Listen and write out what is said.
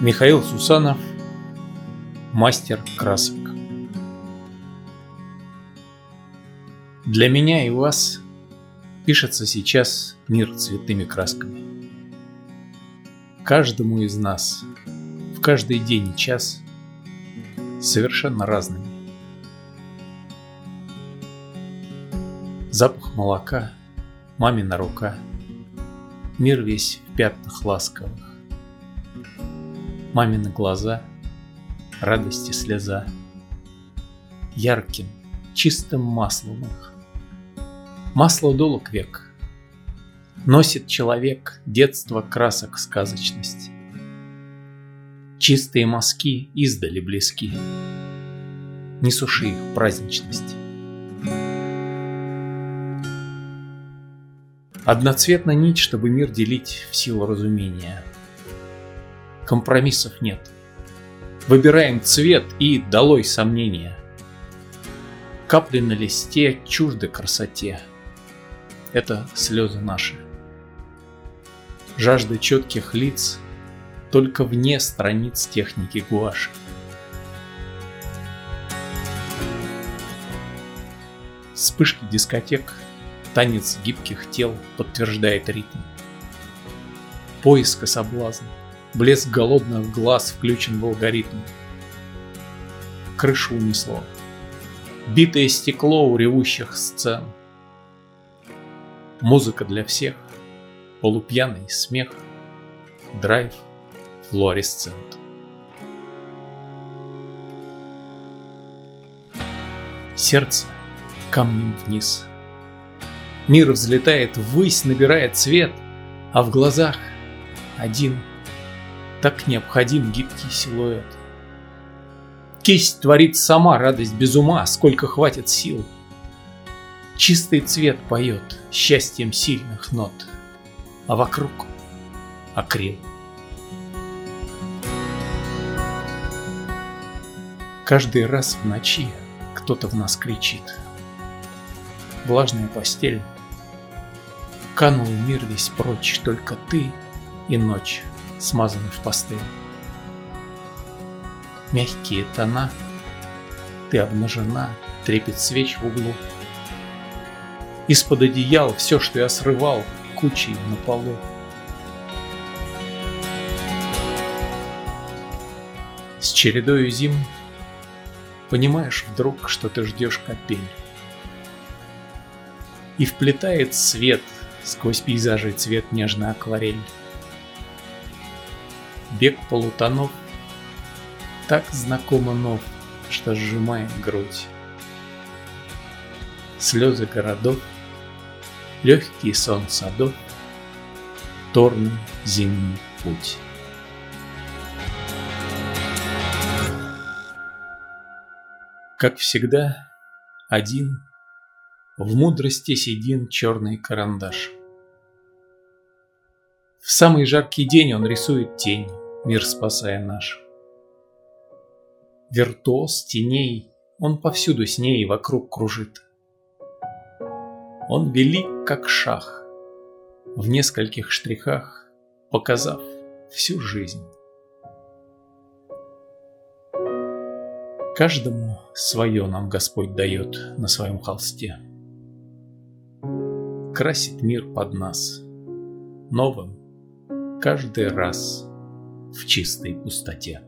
Михаил Сусанов Мастер красок Для меня и вас пишется сейчас мир цветными красками. Каждому из нас в каждый день и час совершенно разными. Запах молока, мамина рука, мир весь в пятнах ласковых мамины глаза, радости слеза. Ярким, чистым маслом их. Масло долг век. Носит человек детство красок сказочности. Чистые мазки издали близки. Не суши их праздничность. Одноцветна нить, чтобы мир делить в силу разумения – Компромиссов нет. Выбираем цвет и долой сомнения. Капли на листе чужды красоте. Это слезы наши. Жажда четких лиц только вне страниц техники гуаши. Вспышки дискотек, танец гибких тел подтверждает ритм. Поиска соблазна, Блеск голодных глаз включен в алгоритм. Крышу унесло. Битое стекло у ревущих сцен. Музыка для всех. Полупьяный смех. Драйв. Флуоресцент. Сердце камнем вниз. Мир взлетает ввысь, набирает цвет, а в глазах один так необходим гибкий силуэт. Кисть творит сама радость без ума, сколько хватит сил. Чистый цвет поет счастьем сильных нот, а вокруг акрил. Каждый раз в ночи кто-то в нас кричит. Влажная постель. Канул мир весь прочь, только ты и ночь смазанный в пастель. Мягкие тона, ты обнажена, трепет свеч в углу. Из-под одеял все, что я срывал, кучей на полу. С чередою зим Понимаешь вдруг, что ты ждешь капель. И вплетает свет сквозь пейзажи цвет нежная акварель бег полутонов, так знакомо нов, что сжимает грудь. Слезы городов, легкий сон садов, торный зимний путь. Как всегда, один, в мудрости сидин черный карандаш. В самый жаркий день он рисует тень, мир спасая наш. Виртуоз теней, он повсюду с ней вокруг кружит. Он велик, как шах, в нескольких штрихах, показав всю жизнь. Каждому свое нам Господь дает на своем холсте. Красит мир под нас новым каждый раз в чистой пустоте.